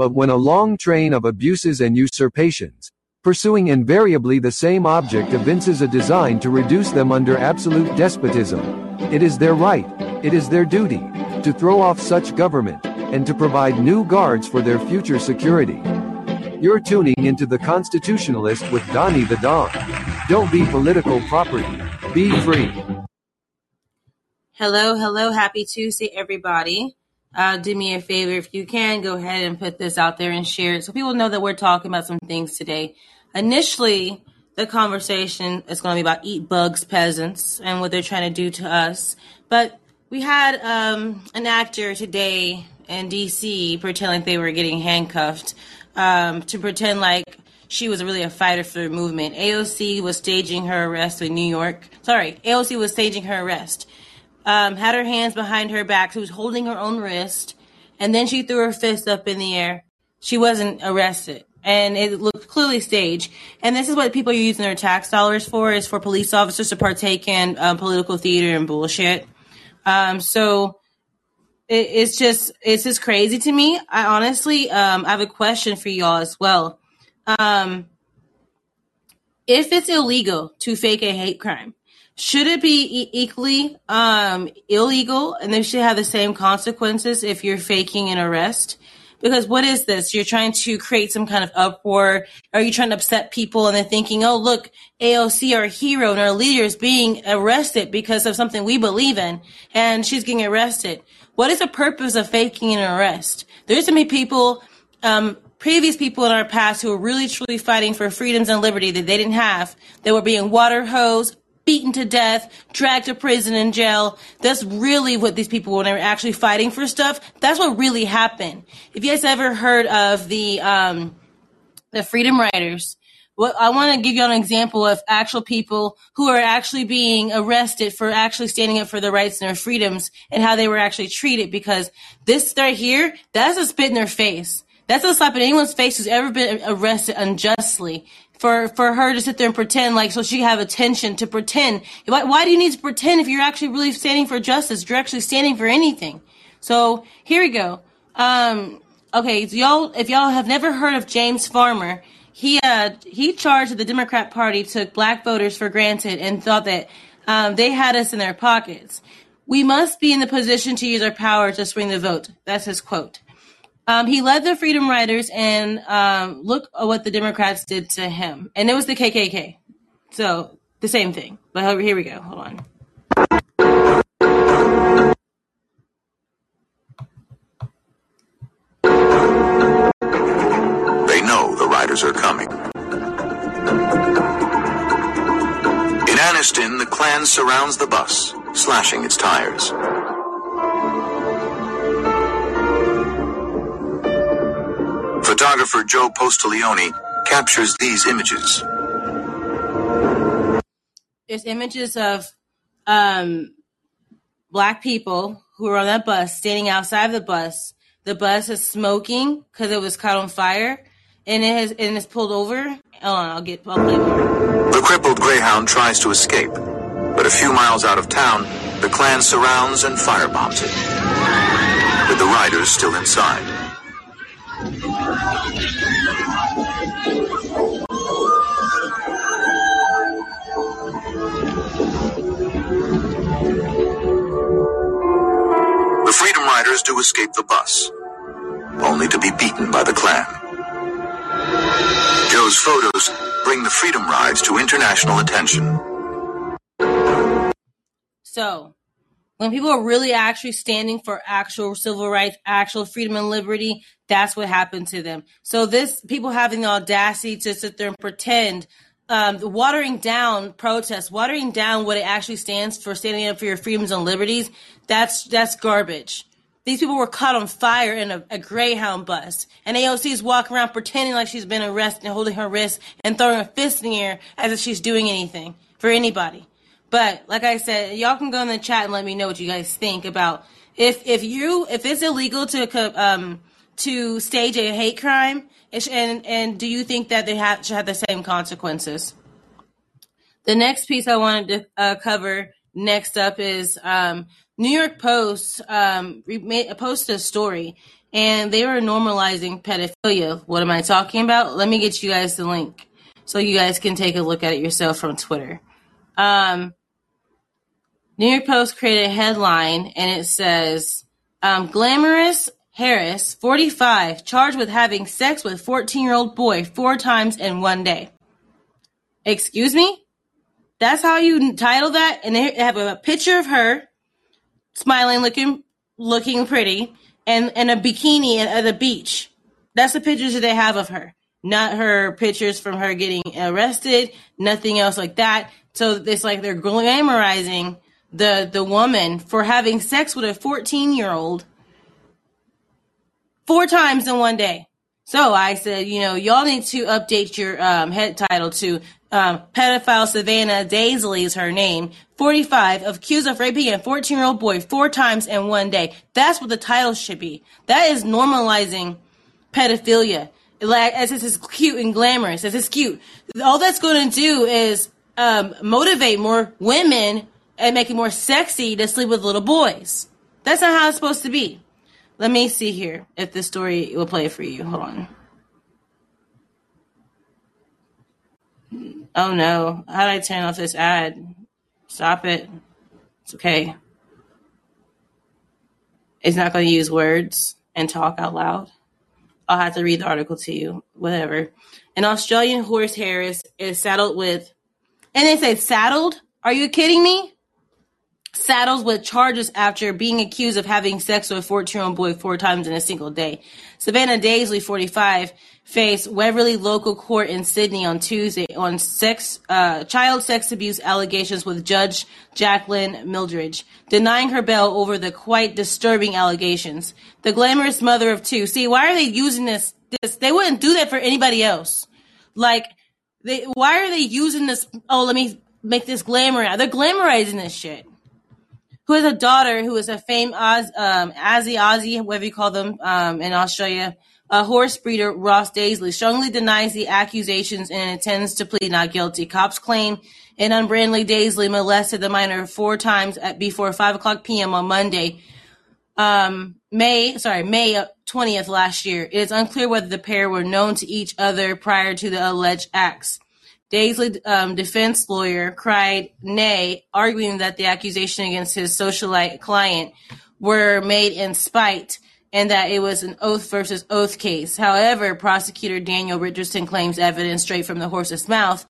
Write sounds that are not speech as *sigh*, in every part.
But when a long train of abuses and usurpations, pursuing invariably the same object evinces a design to reduce them under absolute despotism, it is their right, it is their duty, to throw off such government, and to provide new guards for their future security. You're tuning into The Constitutionalist with Donnie the Don. Don't be political property. Be free. Hello, hello, happy Tuesday, everybody. Uh, do me a favor if you can go ahead and put this out there and share it so people know that we're talking about some things today. Initially, the conversation is going to be about eat bugs peasants and what they're trying to do to us. But we had um, an actor today in DC pretend like they were getting handcuffed um, to pretend like she was really a fighter for the movement. AOC was staging her arrest in New York. Sorry, AOC was staging her arrest um, had her hands behind her back. She was holding her own wrist, and then she threw her fist up in the air. She wasn't arrested, and it looked clearly staged. And this is what people are using their tax dollars for: is for police officers to partake in um, political theater and bullshit. Um, so it, it's just it's just crazy to me. I honestly, um, I have a question for y'all as well. Um, if it's illegal to fake a hate crime, should it be equally um, illegal and they should have the same consequences if you're faking an arrest? Because what is this? You're trying to create some kind of uproar. Are you trying to upset people and they're thinking, oh, look, AOC, our hero and our leader is being arrested because of something we believe in and she's getting arrested. What is the purpose of faking an arrest? There's so many people, um, previous people in our past who were really truly fighting for freedoms and liberty that they didn't have. They were being water hosed, beaten to death, dragged to prison and jail. That's really what these people, when they were actually fighting for stuff, that's what really happened. If you guys ever heard of the, um, the Freedom Riders, well, I want to give you an example of actual people who are actually being arrested for actually standing up for their rights and their freedoms and how they were actually treated because this right here, that's a spit in their face. That's a slap in anyone's face who's ever been arrested unjustly for for her to sit there and pretend like so she have attention to pretend. Why, why do you need to pretend if you're actually really standing for justice? You're actually standing for anything. So here we go. Um, okay, so y'all, if y'all have never heard of James Farmer, he uh, he charged that the Democrat Party took black voters for granted and thought that um, they had us in their pockets. We must be in the position to use our power to swing the vote. That's his quote. Um, he led the Freedom Riders, and um, look at what the Democrats did to him. And it was the KKK. So the same thing. But here we go. Hold on. They know the riders are coming. In Anniston, the Klan surrounds the bus, slashing its tires. Photographer Joe Postiglione captures these images. There's images of um, black people who are on that bus standing outside the bus. The bus is smoking because it was caught on fire, and it has and it's pulled over. Hold on, I'll get. I'll play more. The crippled Greyhound tries to escape, but a few miles out of town, the Klan surrounds and firebombs it, with the riders still inside. The Freedom Riders do escape the bus, only to be beaten by the Klan. Joe's photos bring the freedom rides to international attention. So, when people are really actually standing for actual civil rights, actual freedom and liberty, that's what happened to them. So this people having the audacity to sit there and pretend um, watering down protests, watering down what it actually stands for, standing up for your freedoms and liberties. That's that's garbage. These people were caught on fire in a, a Greyhound bus, and AOC is walking around pretending like she's been arrested and holding her wrist and throwing a fist in the air as if she's doing anything for anybody. But like I said, y'all can go in the chat and let me know what you guys think about if if you if it's illegal to um to stage a hate crime and and do you think that they have should have the same consequences? The next piece I wanted to uh, cover next up is um, New York Post um, made, posted a story and they were normalizing pedophilia. What am I talking about? Let me get you guys the link so you guys can take a look at it yourself from Twitter. Um, New York Post created a headline and it says, um, "Glamorous Harris, 45, charged with having sex with 14-year-old boy four times in one day." Excuse me? That's how you title that? And they have a picture of her smiling, looking looking pretty, and and a bikini at, the beach. That's the pictures that they have of her. Not her pictures from her getting arrested, nothing else like that. So it's like they're glamorizing the the woman for having sex with a 14 year old four times in one day. So I said, you know, y'all need to update your um, head title to um, pedophile Savannah Daisley is her name, 45, accused of raping a 14 year old boy four times in one day. That's what the title should be. That is normalizing pedophilia. Like, as this is cute and glamorous, as it's cute. All that's going to do is um, motivate more women and make it more sexy to sleep with little boys. That's not how it's supposed to be. Let me see here if this story will play for you. Hold on. Oh no. How did I turn off this ad? Stop it. It's okay. It's not going to use words and talk out loud. I'll have to read the article to you. Whatever. An Australian horse heiress is saddled with, and they say saddled? Are you kidding me? Saddles with charges after being accused of having sex with a 14 year old boy four times in a single day. Savannah Daisley, 45, faced Waverley local court in Sydney on Tuesday on sex, uh, child sex abuse allegations with Judge Jacqueline Mildridge, denying her bail over the quite disturbing allegations. The glamorous mother of two. See, why are they using this? This they wouldn't do that for anybody else. Like, they, why are they using this? Oh, let me make this glamour. They're glamorizing this shit who has a daughter who is a famed Oz, um, Aussie, Aussie, whatever you call them um, in Australia, a horse breeder, Ross Daisley, strongly denies the accusations and intends to plead not guilty. Cops claim an unbrandly Daisley molested the minor four times at before 5 o'clock p.m. on Monday, um, May, sorry, May 20th last year. It is unclear whether the pair were known to each other prior to the alleged acts. Daisley um, defense lawyer cried nay, arguing that the accusation against his socialite client were made in spite and that it was an oath versus oath case. However, prosecutor Daniel Richardson claims evidence straight from the horse's mouth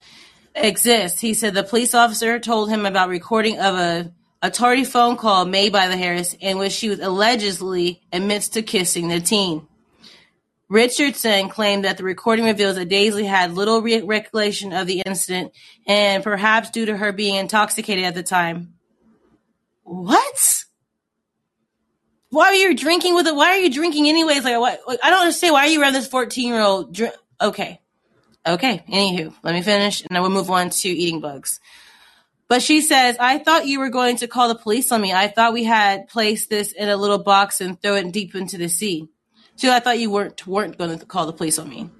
exists. He said the police officer told him about recording of a, a tardy phone call made by the heiress in which she was allegedly admits to kissing the teen. Richardson claimed that the recording reveals that Daisley had little re- recollection of the incident, and perhaps due to her being intoxicated at the time. What? Why are you drinking with it? Why are you drinking anyways? Like, what? Like, I don't understand. Why are you around this fourteen-year-old? Dr- okay, okay. Anywho, let me finish, and then we'll move on to eating bugs. But she says, I thought you were going to call the police on me. I thought we had placed this in a little box and throw it deep into the sea. I thought you weren't weren't going to call the police on me.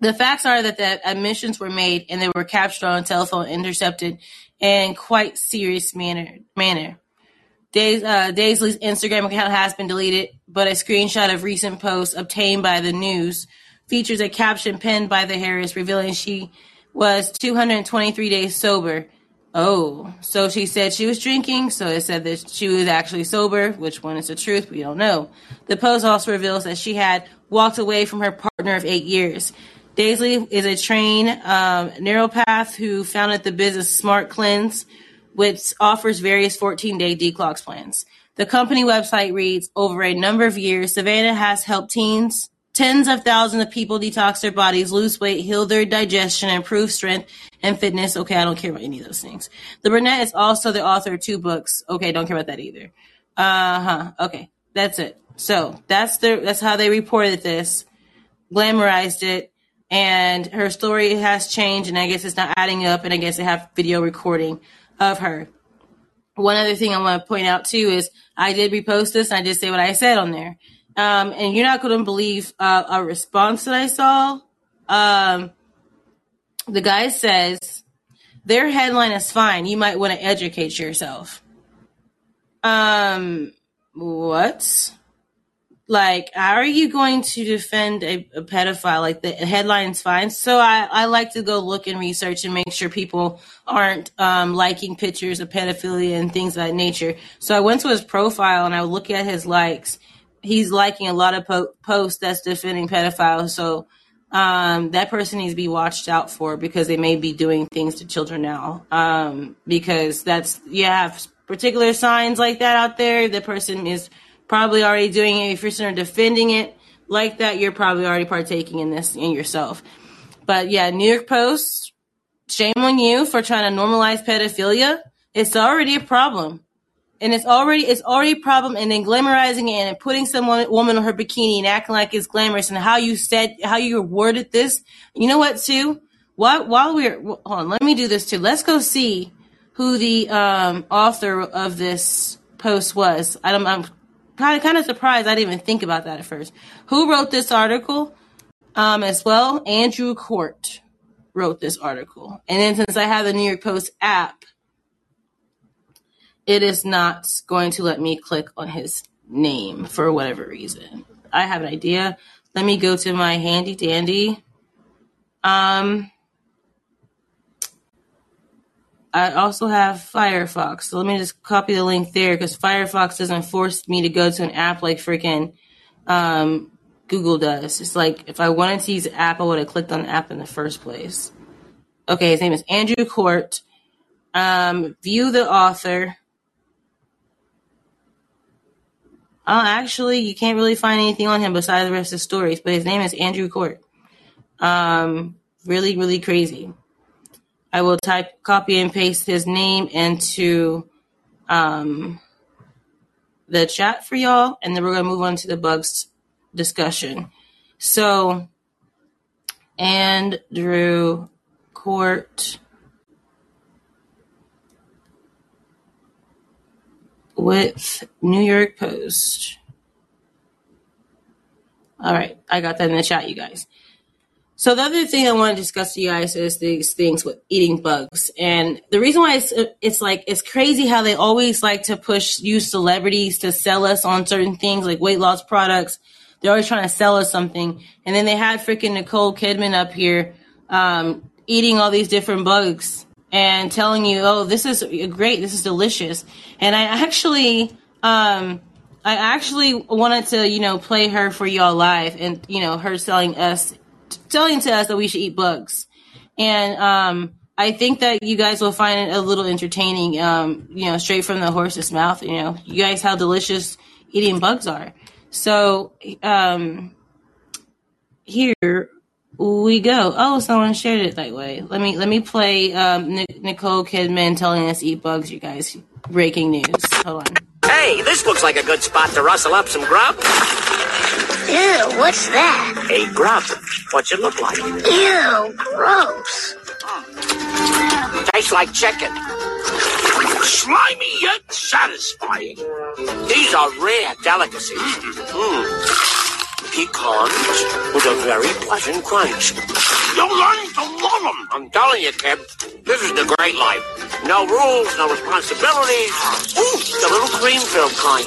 The facts are that the admissions were made and they were captured on telephone, intercepted in quite serious manner. manner. Days, uh, Daisley's Instagram account has been deleted, but a screenshot of recent posts obtained by the news features a caption penned by the heiress revealing she was 223 days sober Oh, so she said she was drinking, so it said that she was actually sober. Which one is the truth? We don't know. The post also reveals that she had walked away from her partner of eight years. Daisley is a trained um, neuropath who founded the business Smart Cleanse, which offers various 14 day detox plans. The company website reads Over a number of years, Savannah has helped teens, tens of thousands of people detox their bodies, lose weight, heal their digestion, improve strength and fitness. Okay, I don't care about any of those things. The Burnett is also the author of two books. Okay, don't care about that either. Uh huh. Okay, that's it. So that's the that's how they reported this, glamorized it, and her story has changed, and I guess it's not adding up, and I guess they have video recording of her. One other thing I want to point out too is I did repost this, and I did say what I said on there, um, and you're not going to believe uh, a response that I saw. Um, the guy says their headline is fine. You might want to educate yourself. Um, what? like how are you going to defend a, a, pedophile like the headline's fine so I, I like to go look and research and make sure people aren't um, liking pictures of pedophilia and things of that nature so i went to his profile and i would look at his likes he's liking a lot of po- posts that's defending pedophiles so um, that person needs to be watched out for because they may be doing things to children now um, because that's you have particular signs like that out there the person is probably already doing it. If you're defending it like that, you're probably already partaking in this in yourself. But yeah, New York Post, shame on you for trying to normalize pedophilia. It's already a problem. And it's already it's already a problem, and then glamorizing it and putting some woman on her bikini and acting like it's glamorous, and how you said how you worded this. You know what, too? While while we're hold on, let me do this too. Let's go see who the um, author of this post was. I don't, I'm kind of kind of surprised I didn't even think about that at first. Who wrote this article? Um, as well, Andrew Court wrote this article. And then since I have the New York Post app, it is not going to let me click on his name for whatever reason. I have an idea. Let me go to my handy dandy. Um, I also have Firefox. So let me just copy the link there because Firefox doesn't force me to go to an app like freaking um, Google does. It's like if I wanted to use an app, I would have clicked on the app in the first place. Okay, his name is Andrew Court. Um, view the author. Oh, actually, you can't really find anything on him besides the rest of the stories, but his name is Andrew Court. Um, really, really crazy. I will type, copy and paste his name into um, the chat for y'all, and then we're going to move on to the bugs discussion. So, Andrew Court with New York Post. All right, I got that in the chat, you guys. So the other thing I want to discuss to you guys is these things with eating bugs, and the reason why it's it's like it's crazy how they always like to push use celebrities to sell us on certain things like weight loss products. They're always trying to sell us something, and then they had freaking Nicole Kidman up here um, eating all these different bugs and telling you, "Oh, this is great, this is delicious," and I actually. Um, I actually wanted to, you know, play her for y'all live and, you know, her telling us telling to us that we should eat bugs. And um, I think that you guys will find it a little entertaining, um, you know, straight from the horse's mouth. You know, you guys how delicious eating bugs are. So um, here we go. Oh, someone shared it that way. Let me let me play um, Nicole Kidman telling us eat bugs. You guys, breaking news. Hold on. Hey, this looks like a good spot to rustle up some grub. Ew, what's that? A grub. What's it look like? Ew, gross. Tastes like chicken. Slimy yet satisfying. These are rare delicacies. Mm. Piquant with a very pleasant crunch. You're learning to love them. I'm telling you, kid, this is the great life. No rules, no responsibilities. Ooh, the little cream-filled kind.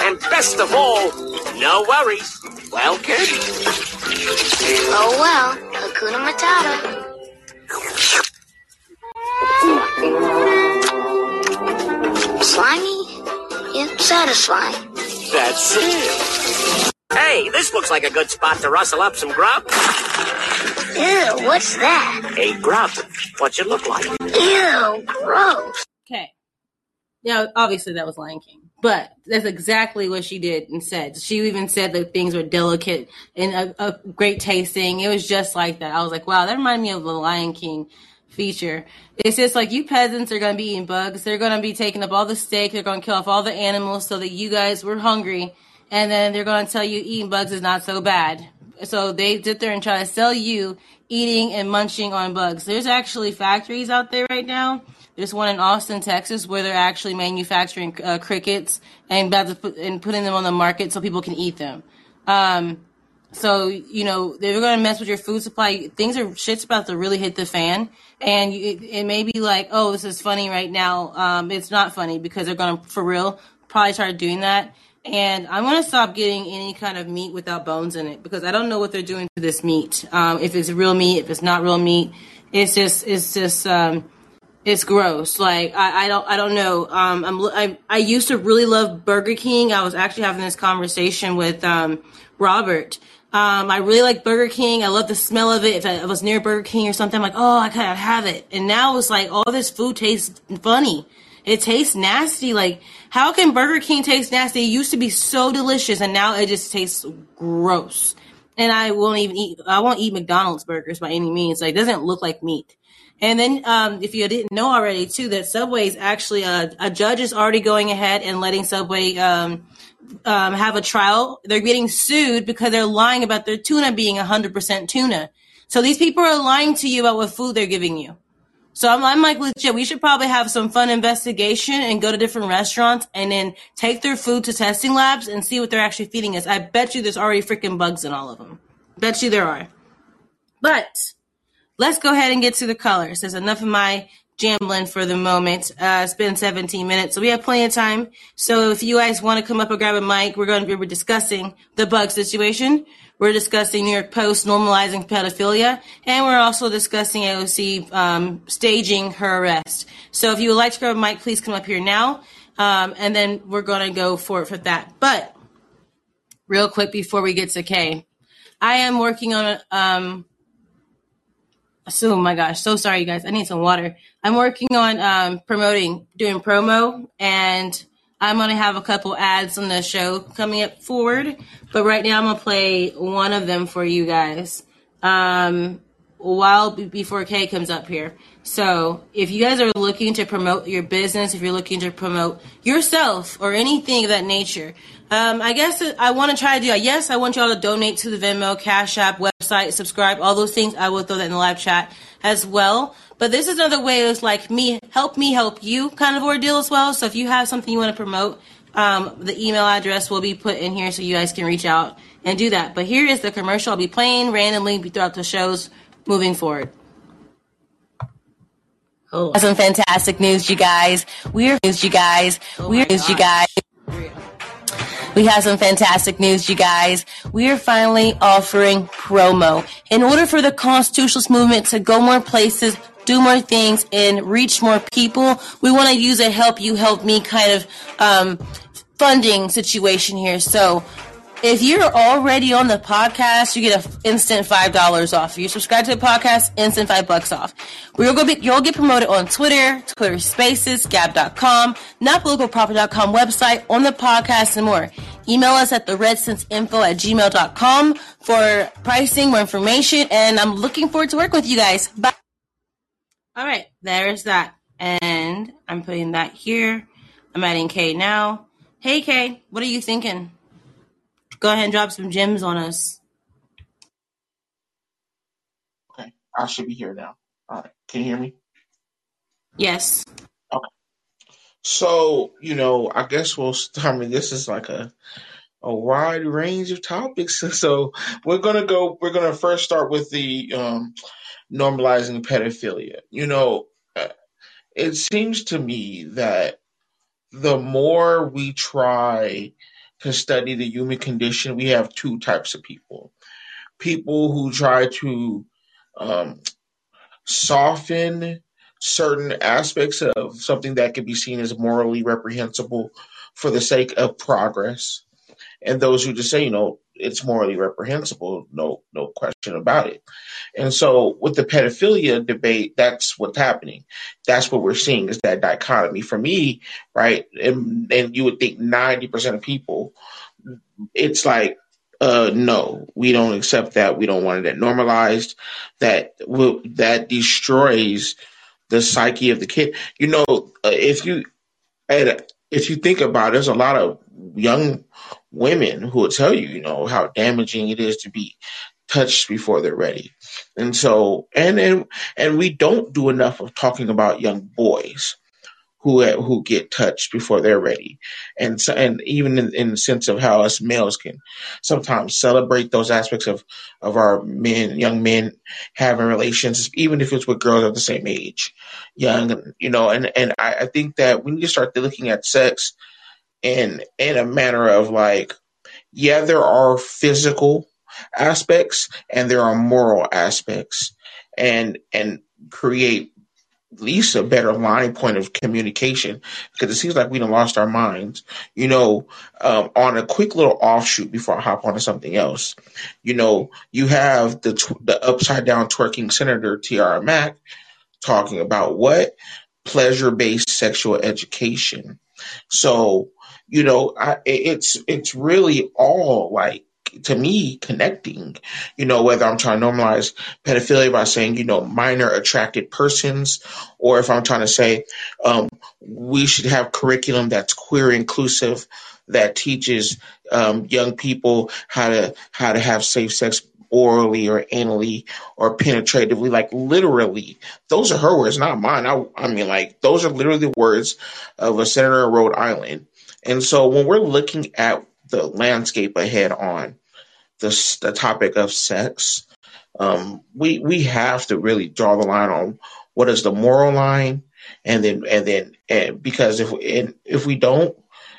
And best of all, no worries. Well, kid? Oh, well. Hakuna Matata. Slimy, yet satisfying. That's it. Hey, this looks like a good spot to rustle up some grub. Ew, what's that? A grub. What's it look like? Ew, gross. Okay. Now, obviously, that was Lion King, but that's exactly what she did and said. She even said that things were delicate and a, a great tasting. It was just like that. I was like, wow, that reminded me of the Lion King feature. It's just like you peasants are going to be eating bugs. They're going to be taking up all the steak. They're going to kill off all the animals so that you guys were hungry. And then they're going to tell you eating bugs is not so bad. So they sit there and try to sell you eating and munching on bugs. There's actually factories out there right now. There's one in Austin, Texas, where they're actually manufacturing uh, crickets and, put, and putting them on the market so people can eat them. Um, so you know they're going to mess with your food supply. Things are shit's about to really hit the fan, and it, it may be like, oh, this is funny right now. Um, it's not funny because they're going to for real probably start doing that. And I want to stop getting any kind of meat without bones in it because I don't know what they're doing to this meat. Um, if it's real meat, if it's not real meat, it's just it's just um, it's gross. Like I, I don't I don't know. Um, I'm I, I used to really love Burger King. I was actually having this conversation with um, Robert. Um, I really like Burger King. I love the smell of it. If I was near Burger King or something, I'm like, oh, I of have it. And now it's like all this food tastes funny. It tastes nasty. Like, how can Burger King taste nasty? It used to be so delicious, and now it just tastes gross. And I won't even eat. I won't eat McDonald's burgers by any means. Like, it doesn't look like meat. And then, um, if you didn't know already, too, that Subway is actually uh, a judge is already going ahead and letting Subway um, um, have a trial. They're getting sued because they're lying about their tuna being 100% tuna. So these people are lying to you about what food they're giving you. So I'm, I'm like, legit, we should probably have some fun investigation and go to different restaurants and then take their food to testing labs and see what they're actually feeding us. I bet you there's already freaking bugs in all of them. Bet you there are. But let's go ahead and get to the colors. There's enough of my jambling for the moment. Uh, it's been 17 minutes, so we have plenty of time. So if you guys want to come up and grab a mic, we're going to be discussing the bug situation. We're discussing New York Post normalizing pedophilia, and we're also discussing AOC um, staging her arrest. So if you would like to grab a mic, please come up here now, um, and then we're going to go for it for that. But real quick before we get to Kay, I am working on um, so oh my gosh, so sorry you guys. I need some water. I'm working on um, promoting, doing promo, and I'm gonna have a couple ads on the show coming up forward. But right now, I'm gonna play one of them for you guys. Um, while before Kay comes up here. So if you guys are looking to promote your business, if you're looking to promote yourself or anything of that nature, um, I guess I want to try to do. Yes, I want y'all to donate to the Venmo, Cash App, website, subscribe, all those things. I will throw that in the live chat as well. But this is another way it's like me, help me help you kind of ordeal as well. So if you have something you want to promote, um, the email address will be put in here so you guys can reach out and do that. But here is the commercial I'll be playing randomly throughout the shows moving forward. Oh. Some fantastic news, you guys. We're news, you guys. Oh We're news, you guys. We have some fantastic news, you guys. We are finally offering promo. In order for the constitutionalist movement to go more places, do more things, and reach more people, we want to use a help you, help me kind of um, funding situation here. So if you're already on the podcast, you get an instant five dollars off. If you subscribe to the podcast, instant five bucks off. We'll go be, you'll get promoted on Twitter, Twitter Spaces, Gab.com, NotPoliticalProperty.com website, on the podcast, and more. Email us at the info at gmail.com for pricing, more information, and I'm looking forward to working with you guys. Bye. All right, there's that. And I'm putting that here. I'm adding K now. Hey, K, what are you thinking? Go ahead and drop some gems on us. Okay, I should be here now. All right, can you hear me? Yes. Okay. So you know, I guess we'll. Start, I mean, this is like a a wide range of topics. *laughs* So we're gonna go. We're gonna first start with the um, normalizing pedophilia. You know, uh, it seems to me that the more we try to study the human condition, we have two types of people. People who try to um, soften certain aspects of something that can be seen as morally reprehensible for the sake of progress. And those who just say, you know, it's morally reprehensible, no no question about it. And so with the pedophilia debate, that's what's happening. That's what we're seeing is that dichotomy. For me, right, and, and you would think ninety percent of people, it's like uh, no, we don't accept that. We don't want it normalized. That will that destroys the psyche of the kid. You know, uh, if you if you think about it, there's a lot of young women who will tell you, you know, how damaging it is to be touched before they're ready. And so, and and and we don't do enough of talking about young boys who who get touched before they're ready, and so, and even in, in the sense of how us males can sometimes celebrate those aspects of of our men, young men having relations, even if it's with girls of the same age, young, you know, and and I, I think that we need to start looking at sex in in a manner of like, yeah, there are physical aspects and there are moral aspects, and and create at least a better line point of communication because it seems like we have lost our minds. You know, um, on a quick little offshoot before I hop onto something else, you know, you have the the upside down twerking senator Tiara Mack talking about what pleasure based sexual education. So you know, I, it's it's really all like to me connecting you know whether i'm trying to normalize pedophilia by saying you know minor attracted persons or if i'm trying to say um, we should have curriculum that's queer inclusive that teaches um, young people how to how to have safe sex orally or anally or penetratively like literally. Those are her words not mine. I, I mean like those are literally the words of a senator in rhode island. And so when we're looking at the landscape ahead on the, the topic of sex, um, we we have to really draw the line on what is the moral line, and then and then and because if and if we don't,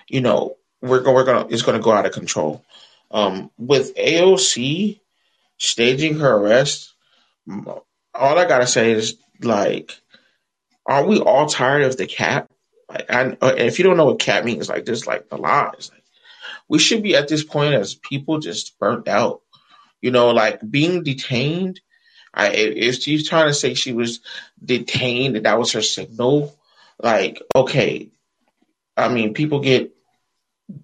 you know, we're we're gonna it's gonna go out of control. Um, with AOC staging her arrest, all I gotta say is like, are we all tired of the cat? Like, I, if you don't know what cat means, like just like the lies. Like, we should be at this point as people just burnt out. You know, like being detained. I, if she's trying to say she was detained and that was her signal, like, okay, I mean, people get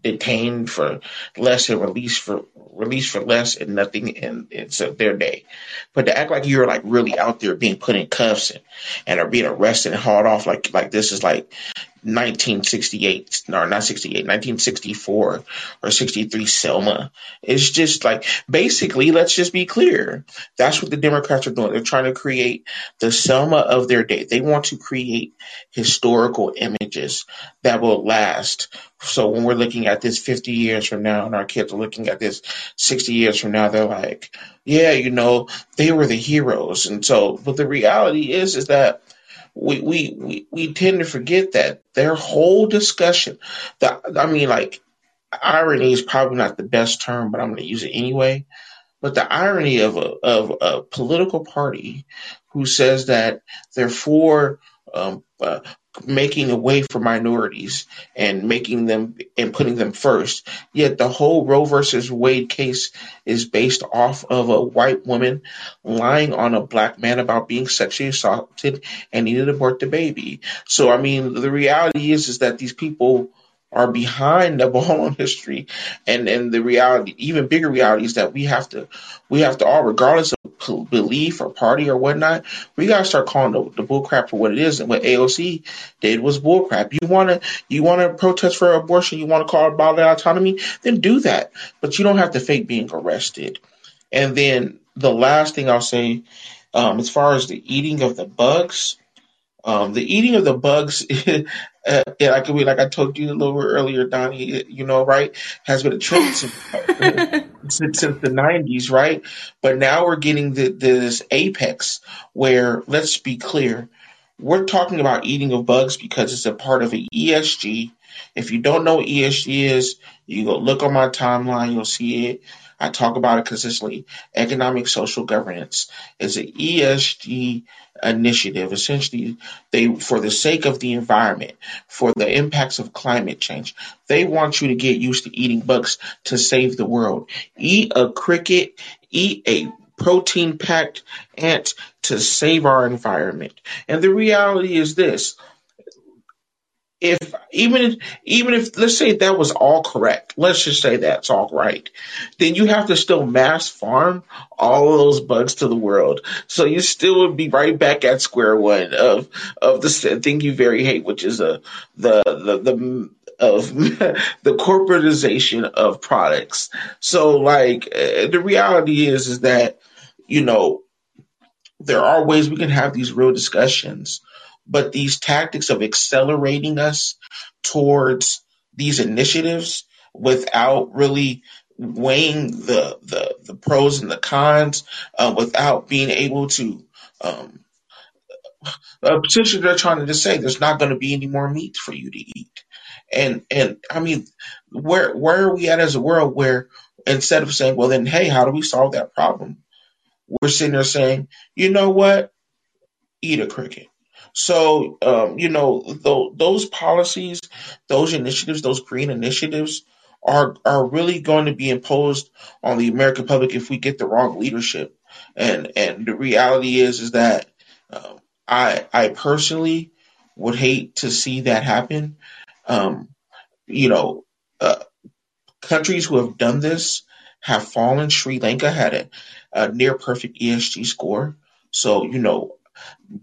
detained for less and released for released for less and nothing and it's their day. But to act like you're like really out there being put in cuffs and, and are being arrested and hauled off like like this is like 1968 or not 68 1964 or 63 selma. It's just like basically let's just be clear. That's what the democrats are doing. They're trying to create the selma of their day. They want to create historical images that will last. So when we're looking at this 50 years from now and our kids are looking at this 60 years from now they're like yeah you know they were the heroes and so but the reality is is that we, we, we, we tend to forget that their whole discussion, the, I mean, like, irony is probably not the best term, but I'm going to use it anyway. But the irony of a, of a political party who says that they're for um, uh, making a way for minorities and making them and putting them first. Yet the whole Roe versus Wade case is based off of a white woman lying on a black man about being sexually assaulted and needed to abort the baby. So I mean, the reality is is that these people are behind the *laughs* on history and and the reality even bigger reality is that we have to we have to all regardless of belief or party or whatnot we got to start calling the, the bull crap for what it is. And what aoc did was bull crap you want to you want to protest for abortion you want to call bodily autonomy then do that. But you don't have to fake being arrested. And then the last thing i'll say um, as far as the eating of the bugs um, the eating of the bugs, *laughs* uh, yeah, like we like I told you a little earlier, Donnie, you know, right, has been a trend since, *laughs* since, since the '90s, right? But now we're getting the, this apex where, let's be clear, we're talking about eating of bugs because it's a part of an ESG. If you don't know what ESG is, you go look on my timeline, you'll see it. I talk about it consistently. Economic social governance is an ESG initiative. Essentially, they, for the sake of the environment, for the impacts of climate change, they want you to get used to eating bugs to save the world. Eat a cricket, eat a protein packed ant to save our environment. And the reality is this if even if even if let's say that was all correct, let's just say that's all right, then you have to still mass farm all those bugs to the world. So you still would be right back at square one of of the thing you very hate, which is a the the the of *laughs* the corporatization of products. So like uh, the reality is is that you know there are ways we can have these real discussions but these tactics of accelerating us towards these initiatives without really weighing the the, the pros and the cons, uh, without being able to um, uh, potentially they're trying to just say there's not going to be any more meat for you to eat. And and I mean, where where are we at as a world where instead of saying, well then, hey, how do we solve that problem? We're sitting there saying, you know what? Eat a cricket. So, um, you know, th- those policies, those initiatives, those green initiatives are are really going to be imposed on the American public if we get the wrong leadership. And and the reality is is that um, I I personally would hate to see that happen. Um, you know, uh, countries who have done this have fallen. Sri Lanka had a, a near perfect ESG score. So, you know,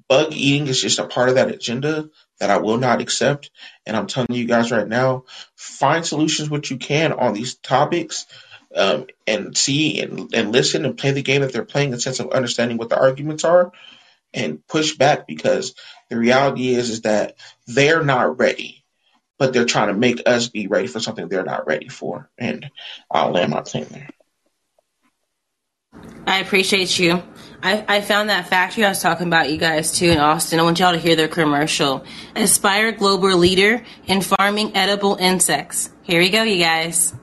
bug eating is just a part of that agenda that I will not accept. And I'm telling you guys right now, find solutions what you can on these topics um, and see and, and listen and play the game that they're playing in sense of understanding what the arguments are and push back because the reality is is that they're not ready, but they're trying to make us be ready for something they're not ready for. And I'll land my plane there. I appreciate you. I, I found that factory I was talking about you guys too in Austin. I want y'all to hear their commercial. Aspire Global Leader in Farming Edible Insects. Here we go, you guys.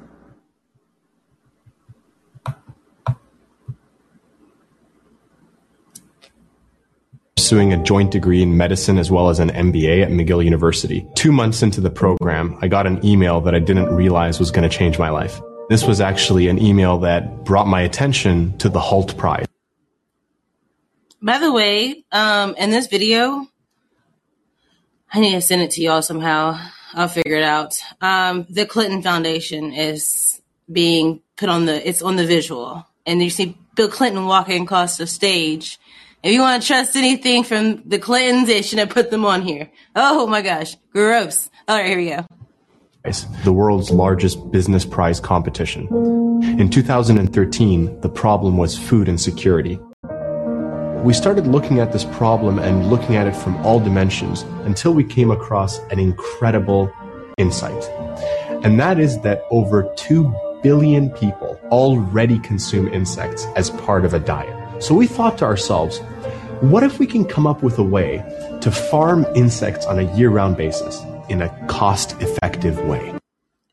pursuing a joint degree in medicine as well as an MBA at McGill University. Two months into the program, I got an email that I didn't realize was going to change my life. This was actually an email that brought my attention to the Hult Prize. By the way, um, in this video, I need to send it to y'all somehow. I'll figure it out. Um, the Clinton Foundation is being put on the, it's on the visual. And you see Bill Clinton walking across the stage. If you want to trust anything from the Clintons, they should have put them on here. Oh my gosh. Gross. All right, here we go the world's largest business prize competition. In 2013, the problem was food insecurity. We started looking at this problem and looking at it from all dimensions until we came across an incredible insight. And that is that over 2 billion people already consume insects as part of a diet. So we thought to ourselves, what if we can come up with a way to farm insects on a year round basis? In a cost effective way.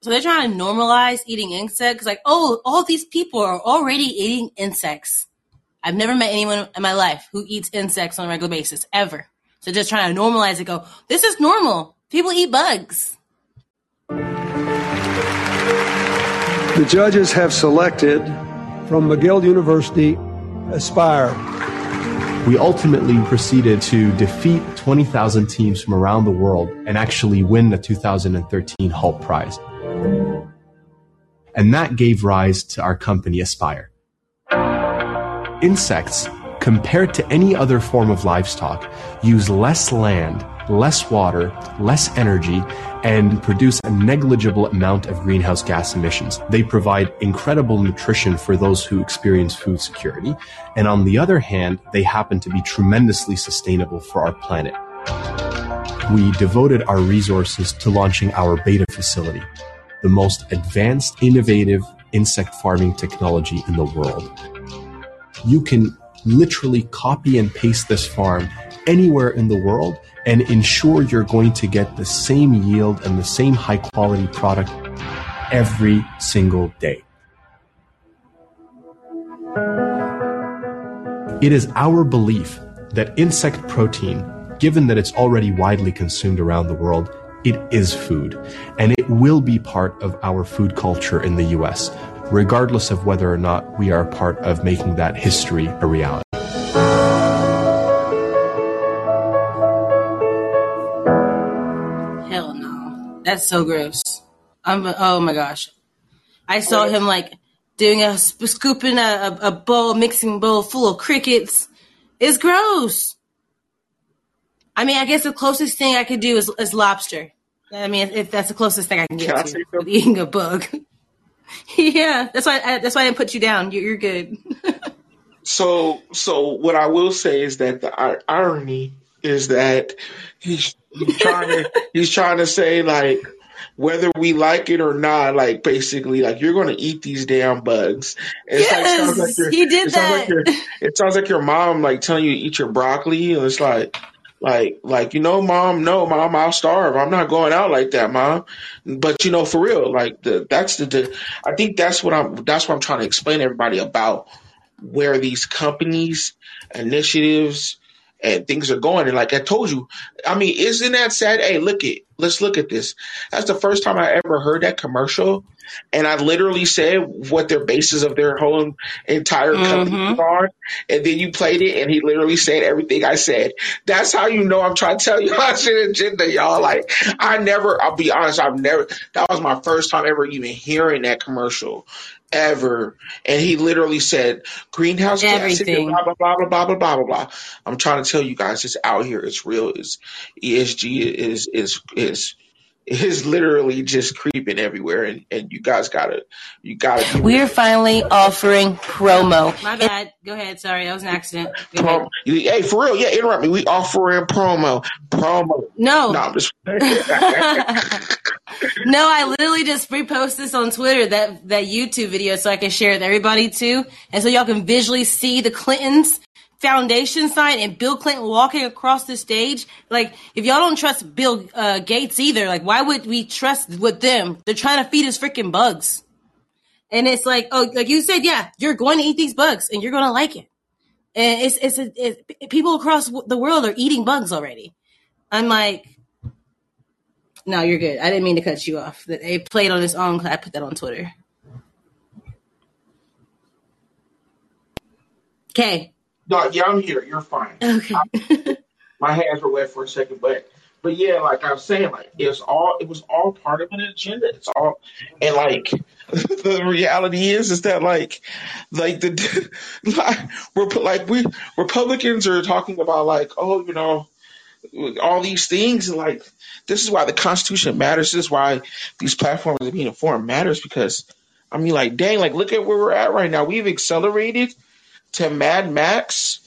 So they're trying to normalize eating insects. Like, oh, all these people are already eating insects. I've never met anyone in my life who eats insects on a regular basis, ever. So just trying to normalize it, go, this is normal. People eat bugs. The judges have selected from McGill University Aspire we ultimately proceeded to defeat 20,000 teams from around the world and actually win the 2013 Hult Prize. And that gave rise to our company Aspire. Insects, compared to any other form of livestock, use less land less water, less energy, and produce a negligible amount of greenhouse gas emissions. They provide incredible nutrition for those who experience food security. And on the other hand, they happen to be tremendously sustainable for our planet. We devoted our resources to launching our beta facility, the most advanced, innovative insect farming technology in the world. You can literally copy and paste this farm anywhere in the world and ensure you're going to get the same yield and the same high quality product every single day. It is our belief that insect protein, given that it's already widely consumed around the world, it is food and it will be part of our food culture in the US, regardless of whether or not we are part of making that history a reality. That's so gross. I'm, oh my gosh. I saw him like doing a scooping a, a, bowl, mixing bowl full of crickets. It's gross. I mean, I guess the closest thing I could do is, is lobster. I mean, if that's the closest thing I can get can to eating a bug. *laughs* yeah, that's why. I, that's why I didn't put you down. You're, you're good. *laughs* so, so what I will say is that the irony is that he's, he's trying to he's trying to say like whether we like it or not, like basically, like you're going to eat these damn bugs. It's yes, like, like he did it that. Sounds like it sounds like your mom like telling you to eat your broccoli, and it's like, like, like you know, mom, no, mom, I'll starve. I'm not going out like that, mom. But you know, for real, like the that's the, the I think that's what I'm that's what I'm trying to explain to everybody about where these companies initiatives and things are going. And like I told you, I mean, isn't that sad? Hey, look it. Let's look at this. That's the first time I ever heard that commercial, and I literally said what their basis of their whole entire company mm-hmm. are, and then you played it, and he literally said everything I said. That's how you know I'm trying to tell you *laughs* I shit agenda, y'all. Like I never, I'll be honest, I've never. That was my first time ever even hearing that commercial, ever. And he literally said, greenhouse gas, blah, blah, blah, blah, blah, blah, blah, blah, blah. I'm trying to tell you guys, it's out here. It's real. It's ESG is, is, is, is literally just creeping everywhere and, and you guys gotta you gotta we're finally offering promo. My bad. Go ahead. Sorry that was an accident. Pro, hey for real yeah interrupt me. We offering promo promo. No. No I'm just *laughs* no, I literally just repost this on Twitter that that YouTube video so I can share it with everybody too, and so y'all can visually see the Clintons foundation sign and Bill Clinton walking across the stage. Like, if y'all don't trust Bill uh, Gates either, like, why would we trust with them? They're trying to feed us freaking bugs, and it's like, oh, like you said, yeah, you're going to eat these bugs and you're going to like it. And it's it's, it's people across the world are eating bugs already. I'm like, no, you're good. I didn't mean to cut you off. They played on its own. I put that on Twitter. Okay. No, yeah, I'm here. You're fine. Okay. my hands were wet for a second, but but yeah, like I was saying, like it's all it was all part of an agenda. It's all and like *laughs* the reality is is that like like the *laughs* like, we're like we Republicans are talking about like oh you know all these things and like this is why the Constitution matters. This is why these platforms are being informed matters because I mean, like, dang, like, look at where we're at right now. We've accelerated to Mad Max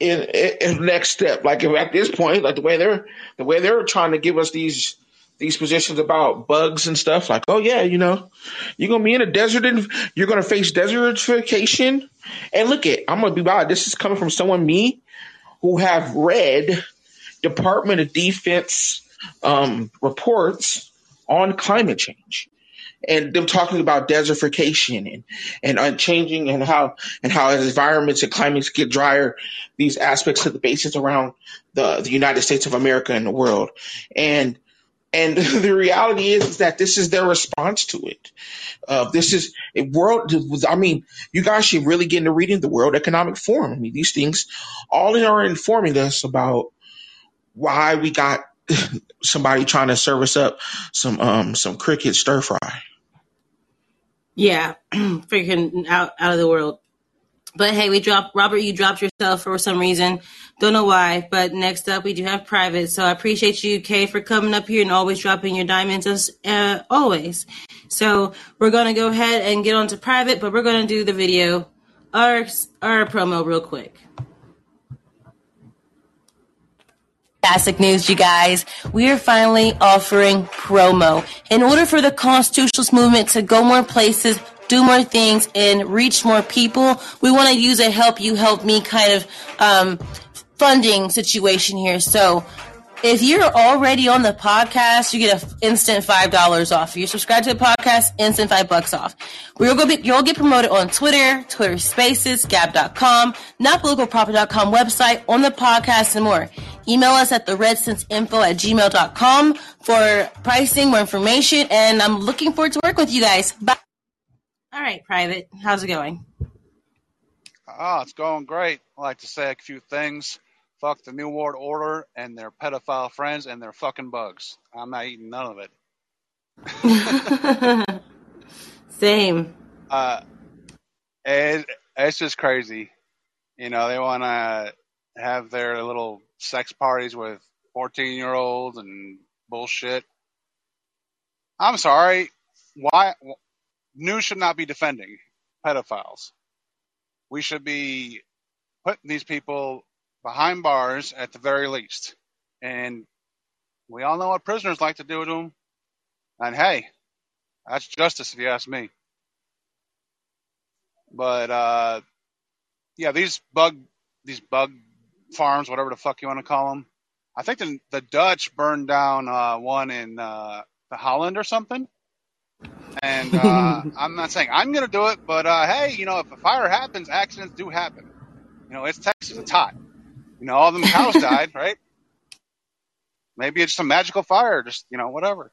in, in, next step. Like, at this point, like the way they're the way they're trying to give us these these positions about bugs and stuff. Like, oh yeah, you know, you're gonna be in a desert and you're gonna face desertification. And look at, I'm gonna be by. This is coming from someone me who have read Department of Defense um, reports on climate change and them talking about desertification and and uh, changing and how and how as environments and climates get drier, these aspects of the bases around the the United States of America and the world, and and *laughs* the reality is, is that this is their response to it. Uh, this is a world. I mean, you guys should really get into reading the World Economic Forum. I mean, these things all are informing us about why we got *laughs* somebody trying to service up some um some cricket stir fry. Yeah, *clears throat* freaking out out of the world. But hey, we dropped Robert. You dropped yourself for some reason. Don't know why. But next up, we do have private. So I appreciate you, Kay, for coming up here and always dropping your diamonds as uh, always. So we're gonna go ahead and get on to private, but we're gonna do the video, our our promo real quick. Fantastic news, you guys. We are finally offering promo. In order for the constitutionalist movement to go more places, do more things, and reach more people, we want to use a help you, help me kind of um, funding situation here. So if you're already on the podcast, you get an instant five dollars off. If you subscribe to the podcast, instant five bucks off. We'll go be, you'll get promoted on Twitter, Twitter Spaces, Gab.com, NotPoliticalProperty.com website, on the podcast, and more. Email us at the info at gmail.com for pricing, more information, and I'm looking forward to work with you guys. Bye. All right, Private, how's it going? Oh, it's going great. I like to say a few things. Fuck the New World Order and their pedophile friends and their fucking bugs. I'm not eating none of it. *laughs* Same. Uh, it, it's just crazy. You know, they want to have their little sex parties with 14 year olds and bullshit. I'm sorry. Why? News should not be defending pedophiles. We should be putting these people behind bars at the very least. And we all know what prisoners like to do to them. And hey, that's justice if you ask me. But uh, yeah, these bug these bug farms, whatever the fuck you want to call them. I think the, the Dutch burned down uh, one in uh, the Holland or something. And uh, *laughs* I'm not saying I'm going to do it, but uh, hey, you know, if a fire happens, accidents do happen. You know, it's Texas, it's hot. You know, all them cows *laughs* died, right? Maybe it's some magical fire, just you know, whatever.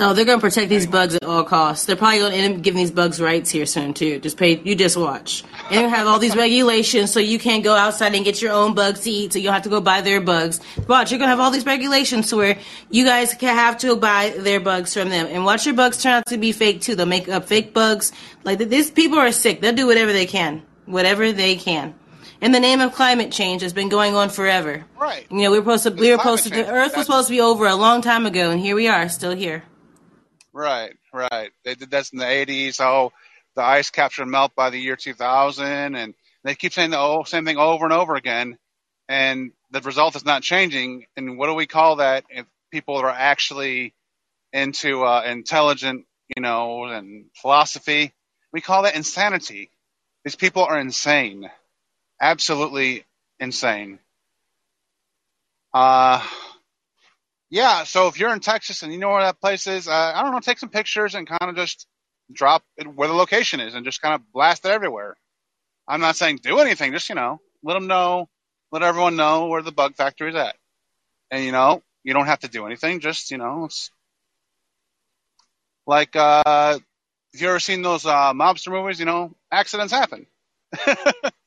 Oh, they're gonna protect these bugs at all costs. They're probably gonna end up giving these bugs rights here soon too. Just pay. You just watch. And they have all these regulations, so you can't go outside and get your own bugs to eat. So you'll have to go buy their bugs. Watch, you're gonna have all these regulations to where you guys can have to buy their bugs from them. And watch your bugs turn out to be fake too. They'll make up fake bugs. Like these people are sick. They'll do whatever they can, whatever they can in the name of climate change has been going on forever. Right. You know, we were supposed to, we were supposed to, the Earth was supposed to be over a long time ago, and here we are, still here. Right, right. They did this in the 80s. Oh, the ice caps would melt by the year 2000, and they keep saying the same thing over and over again, and the result is not changing. And what do we call that if people are actually into uh, intelligent, you know, and philosophy? We call that insanity. These people are insane absolutely insane. Uh, yeah, so if you're in Texas and you know where that place is, uh, I don't know, take some pictures and kind of just drop it where the location is and just kind of blast it everywhere. I'm not saying do anything, just, you know, let them know, let everyone know where the bug factory is at. And, you know, you don't have to do anything, just, you know, like, uh, if you ever seen those, uh, mobster movies, you know, accidents happen. *laughs*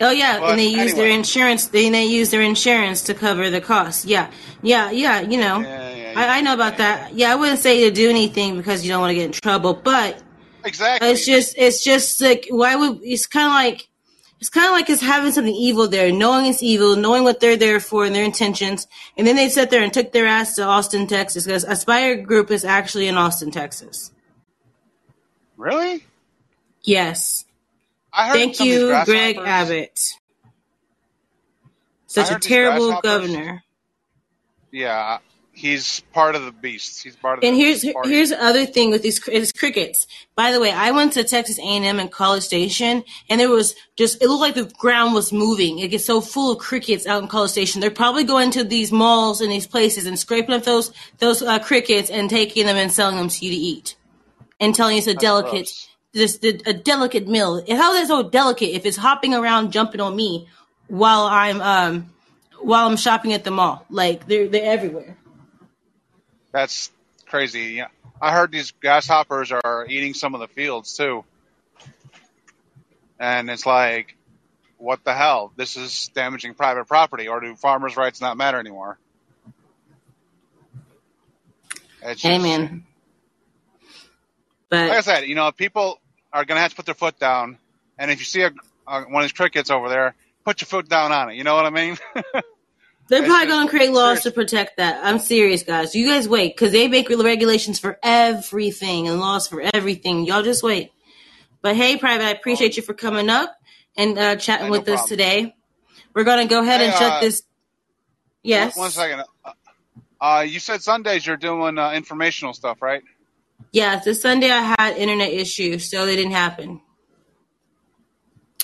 Oh yeah, but and they use anyway. their insurance. They they use their insurance to cover the cost. Yeah, yeah, yeah. You know, yeah, yeah, yeah. I, I, know about that. Yeah, I wouldn't say to do anything because you don't want to get in trouble, but exactly, it's just it's just like why would it's kind of like it's kind of like it's having something evil there, knowing it's evil, knowing what they're there for and their intentions, and then they sat there and took their ass to Austin, Texas, because Aspire Group is actually in Austin, Texas. Really? Yes. Thank you, Greg Abbott. Such a terrible governor. Yeah, he's part of the beast. He's part of. The And here's here's the other thing with these is crickets. By the way, I went to Texas A&M and College Station, and there was just it looked like the ground was moving. It gets so full of crickets out in College Station. They're probably going to these malls and these places and scraping up those those uh, crickets and taking them and selling them to you to eat, and telling you it's a That's delicate. Gross this a delicate meal. How is it so delicate if it's hopping around, jumping on me while I'm um while I'm shopping at the mall? Like they're they're everywhere. That's crazy. Yeah, I heard these grasshoppers are eating some of the fields too, and it's like, what the hell? This is damaging private property, or do farmers' rights not matter anymore? It's just, Amen. But like I said, you know, people are going to have to put their foot down. And if you see a, a, one of these crickets over there, put your foot down on it. You know what I mean? *laughs* They're probably going to create laws to protect that. I'm serious, guys. You guys wait because they make regulations for everything and laws for everything. Y'all just wait. But hey, Private, I appreciate oh. you for coming up and uh, chatting with us today. We're going to go ahead hey, and shut uh, this. Yes. One second. Uh, uh, you said Sundays you're doing uh, informational stuff, right? Yeah, this Sunday I had internet issues, so they didn't happen.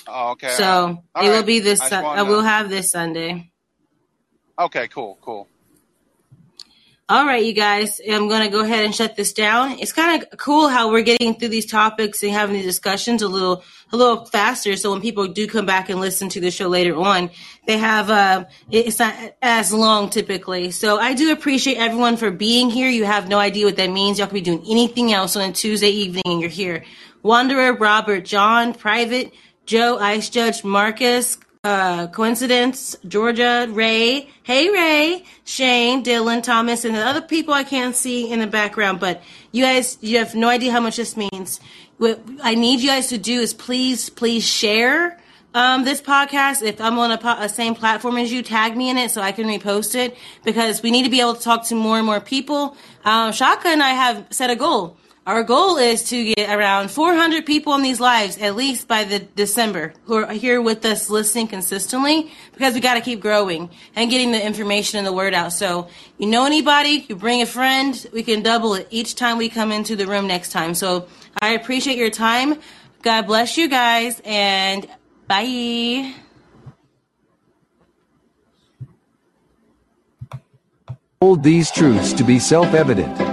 Oh, okay. So All it right. will be this. Su- I will have this Sunday. Okay, cool, cool. All right, you guys, I'm going to go ahead and shut this down. It's kind of cool how we're getting through these topics and having these discussions a little a little faster. So when people do come back and listen to the show later on, they have uh, it's not as long typically. So I do appreciate everyone for being here. You have no idea what that means. Y'all could be doing anything else on a Tuesday evening, and you're here. Wanderer, Robert, John, Private, Joe, Ice Judge, Marcus, uh, coincidence, Georgia, Ray, hey Ray, Shane, Dylan, Thomas, and the other people I can't see in the background. But you guys, you have no idea how much this means. What I need you guys to do is please, please share um, this podcast. If I'm on a, po- a same platform as you, tag me in it so I can repost it because we need to be able to talk to more and more people. Um, Shaka and I have set a goal. Our goal is to get around 400 people in these lives at least by the December who are here with us listening consistently because we got to keep growing and getting the information and the word out. So, you know anybody, you bring a friend, we can double it each time we come into the room next time. So, I appreciate your time. God bless you guys and bye. hold these truths to be self-evident,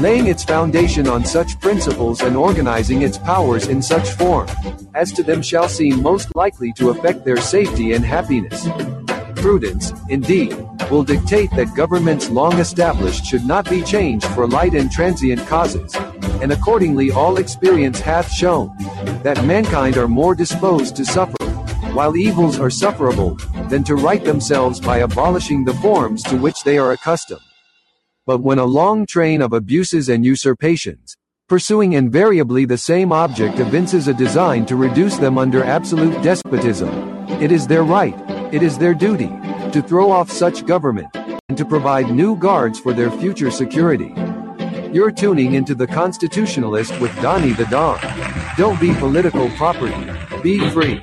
laying its foundation on such principles and organizing its powers in such form as to them shall seem most likely to affect their safety and happiness. Prudence, indeed, will dictate that governments long established should not be changed for light and transient causes, and accordingly all experience hath shown that mankind are more disposed to suffer, while evils are sufferable, than to right themselves by abolishing the forms to which they are accustomed. But when a long train of abuses and usurpations, pursuing invariably the same object evinces a design to reduce them under absolute despotism, it is their right, it is their duty, to throw off such government, and to provide new guards for their future security. You're tuning into The Constitutionalist with Donnie the Don. Don't be political property. Be free.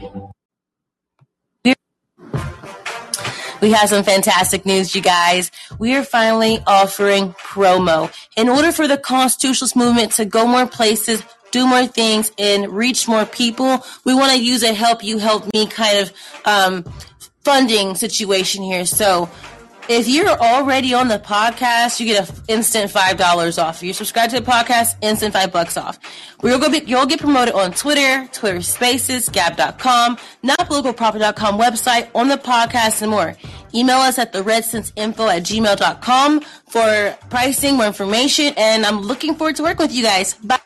We have some fantastic news, you guys. We are finally offering promo. In order for the constitutionalist movement to go more places, do more things, and reach more people, we want to use a help you, help me kind of um, funding situation here. So if you're already on the podcast, you get an instant five dollars off. If you subscribe to the podcast, instant five bucks off. We'll go be, you'll get promoted on Twitter, Twitter Spaces, Gab.com, notpoliticalproperty.com website, on the podcast, and more. Email us at the info at gmail.com for pricing, more information, and I'm looking forward to working with you guys. Bye.